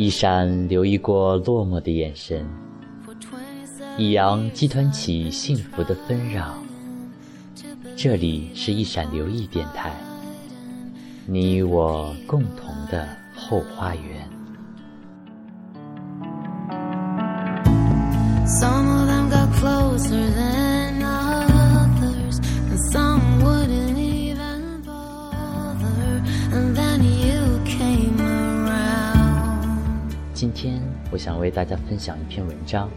一闪留意过落寞的眼神，一扬激湍起幸福的纷扰。这里是一闪留意电台，你与我共同的后花园。今天我想为大家分享一篇文章，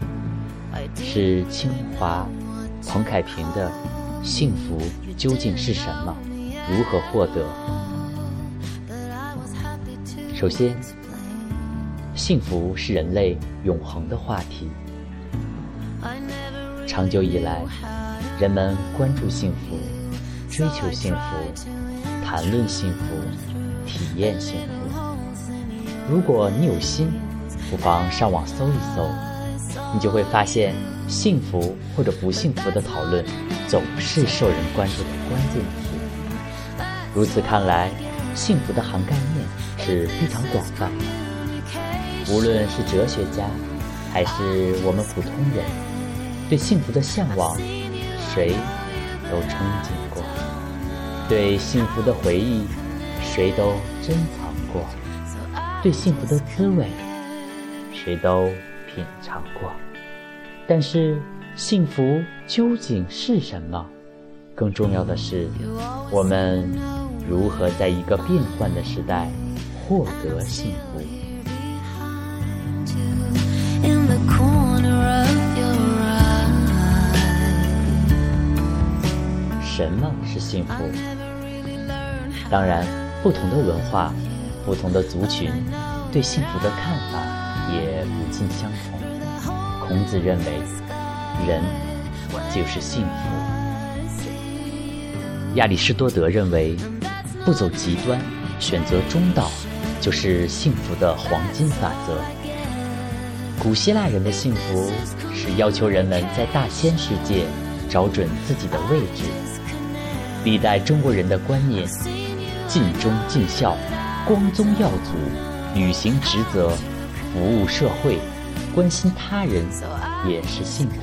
是清华彭凯平的《幸福究竟是什么？如何获得》。首先，幸福是人类永恒的话题。长久以来，人们关注幸福，追求幸福，谈论幸福，体验幸福。如果你有心，不妨上网搜一搜，你就会发现，幸福或者不幸福的讨论总是受人关注的关键词。如此看来，幸福的涵盖面是非常广泛的。无论是哲学家，还是我们普通人，对幸福的向往，谁都憧憬过；对幸福的回忆，谁都珍藏过；对幸福的滋味。谁都品尝过，但是幸福究竟是什么？更重要的是，我们如何在一个变幻的时代获得幸福？什么是幸福？当然，不同的文化、不同的族群对幸福的看法。也不尽相同。孔子认为，人就是幸福。亚里士多德认为，不走极端，选择中道，就是幸福的黄金法则。古希腊人的幸福是要求人们在大千世界找准自己的位置。历代中国人的观念：尽忠尽孝，光宗耀祖，履行职责。服务社会，关心他人，也是幸福。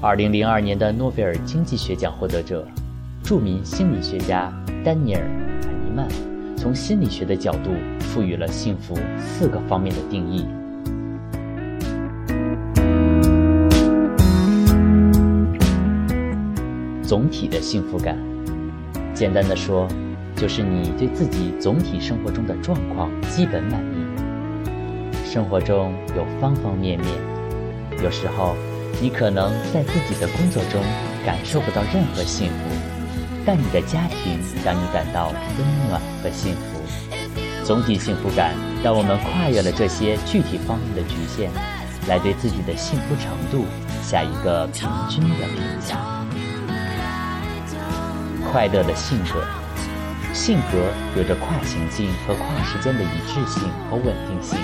二零零二年的诺贝尔经济学奖获得者，著名心理学家丹尼尔·卡尼曼，从心理学的角度赋予了幸福四个方面的定义：总体的幸福感，简单的说。就是你对自己总体生活中的状况基本满意。生活中有方方面面，有时候你可能在自己的工作中感受不到任何幸福，但你的家庭让你感到温暖和幸福。总体幸福感让我们跨越了这些具体方面的局限，来对自己的幸福程度下一个平均的评价。快乐的性格。性格有着跨情境和跨时间的一致性和稳定性，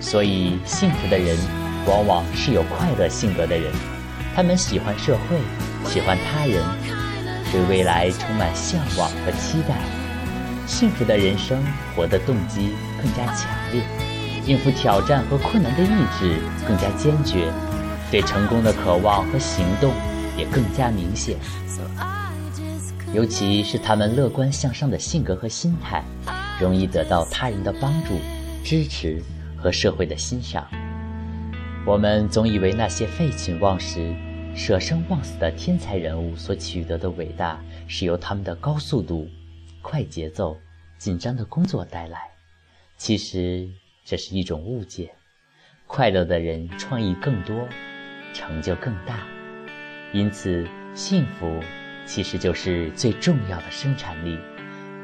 所以幸福的人往往是有快乐性格的人。他们喜欢社会，喜欢他人，对未来充满向往和期待。幸福的人生活的动机更加强烈，应付挑战和困难的意志更加坚决，对成功的渴望和行动也更加明显。尤其是他们乐观向上的性格和心态，容易得到他人的帮助、支持和社会的欣赏。我们总以为那些废寝忘食、舍生忘死的天才人物所取得的伟大，是由他们的高速度、快节奏、紧张的工作带来。其实这是一种误解。快乐的人创意更多，成就更大。因此，幸福。其实就是最重要的生产力，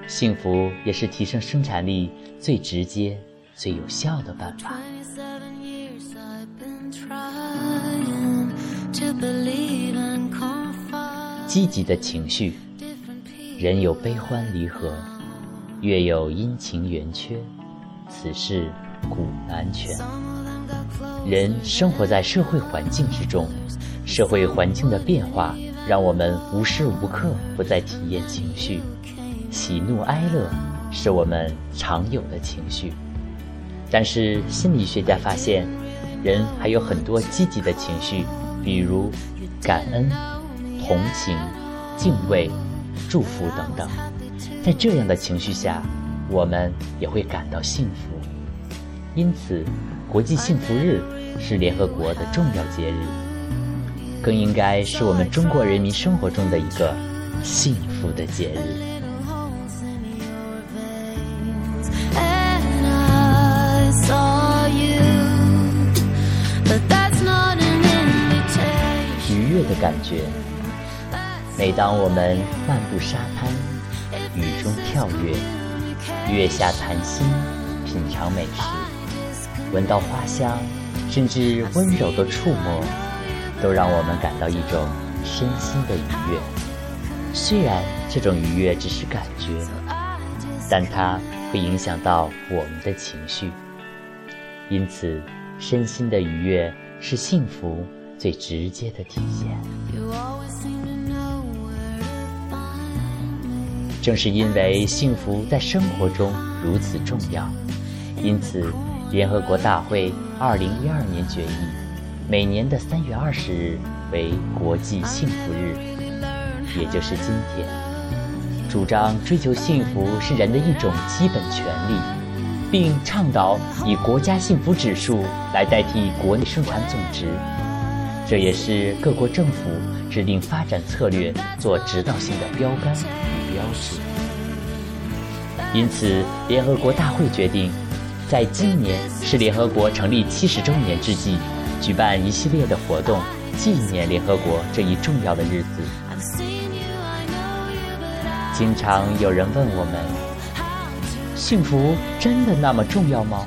幸福也是提升生产力最直接、最有效的办法。积极的情绪，人有悲欢离合，月有阴晴圆缺，此事古难全。人生活在社会环境之中，社会环境的变化。让我们无时无刻不在体验情绪，喜怒哀乐是我们常有的情绪。但是心理学家发现，人还有很多积极的情绪，比如感恩、同情、敬畏、祝福等等。在这样的情绪下，我们也会感到幸福。因此，国际幸福日是联合国的重要节日，更应该是我们中国人民生活中的一个幸福的节日。愉悦的感觉。每当我们漫步沙滩，雨中跳跃，月下谈心，品尝美食，闻到花香，甚至温柔的触摸，都让我们感到一种身心的愉悦。虽然这种愉悦只是感觉，但它会影响到我们的情绪。因此，身心的愉悦是幸福。最直接的体现。正是因为幸福在生活中如此重要，因此联合国大会二零一二年决议，每年的三月二十日为国际幸福日，也就是今天。主张追求幸福是人的一种基本权利，并倡导以国家幸福指数来代替国内生产总值。这也是各国政府制定发展策略做指导性的标杆与标志。因此，联合国大会决定，在今年是联合国成立七十周年之际，举办一系列的活动，纪念联合国这一重要的日子。经常有人问我们：幸福真的那么重要吗？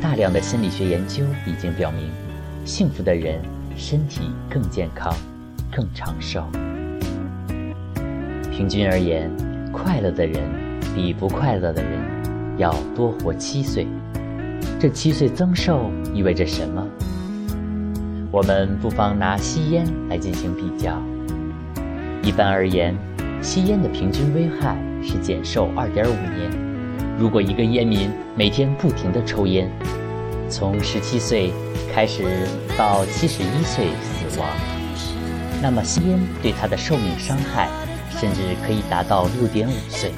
大量的心理学研究已经表明。幸福的人身体更健康，更长寿。平均而言，快乐的人比不快乐的人要多活七岁。这七岁增寿意味着什么？我们不妨拿吸烟来进行比较。一般而言，吸烟的平均危害是减寿二点五年。如果一个烟民每天不停地抽烟，从十七岁开始到七十一岁死亡，那么吸烟对他的寿命伤害甚至可以达到六点五岁。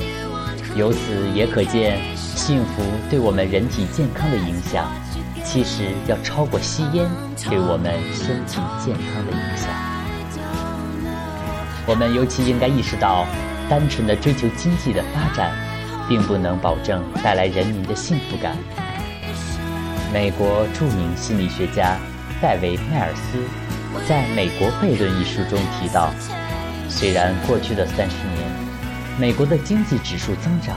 由此也可见，幸福对我们人体健康的影响，其实要超过吸烟对我们身体健康的影响。我们尤其应该意识到，单纯的追求经济的发展，并不能保证带来人民的幸福感。美国著名心理学家戴维·迈尔斯在《美国悖论》一书中提到，虽然过去的三十年，美国的经济指数增长，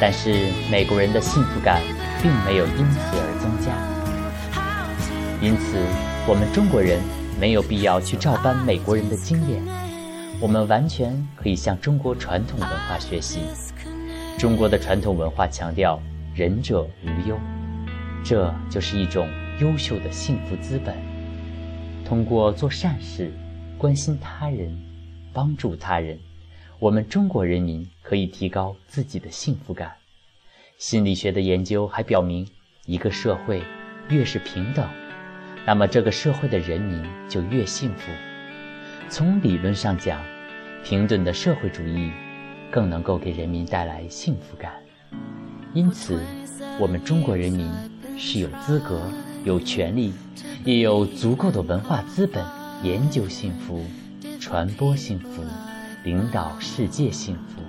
但是美国人的幸福感并没有因此而增加。因此，我们中国人没有必要去照搬美国人的经验，我们完全可以向中国传统文化学习。中国的传统文化强调“仁者无忧”。这就是一种优秀的幸福资本。通过做善事、关心他人、帮助他人，我们中国人民可以提高自己的幸福感。心理学的研究还表明，一个社会越是平等，那么这个社会的人民就越幸福。从理论上讲，平等的社会主义更能够给人民带来幸福感。因此，我们中国人民。是有资格、有权利，也有足够的文化资本，研究幸福、传播幸福、领导世界幸福。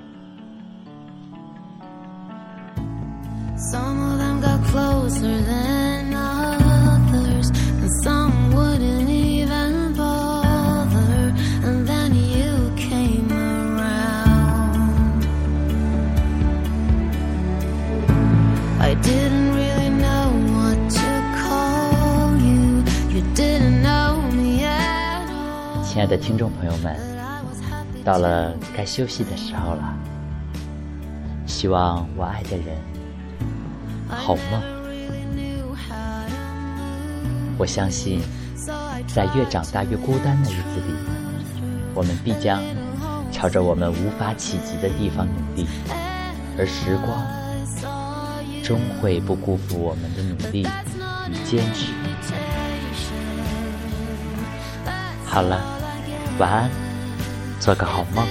亲爱的听众朋友们，到了该休息的时候了。希望我爱的人好梦。我相信，在越长大越孤单的日子里，我们必将朝着我们无法企及的地方努力，而时光终会不辜负我们的努力与坚持。好了，晚安，做个好梦。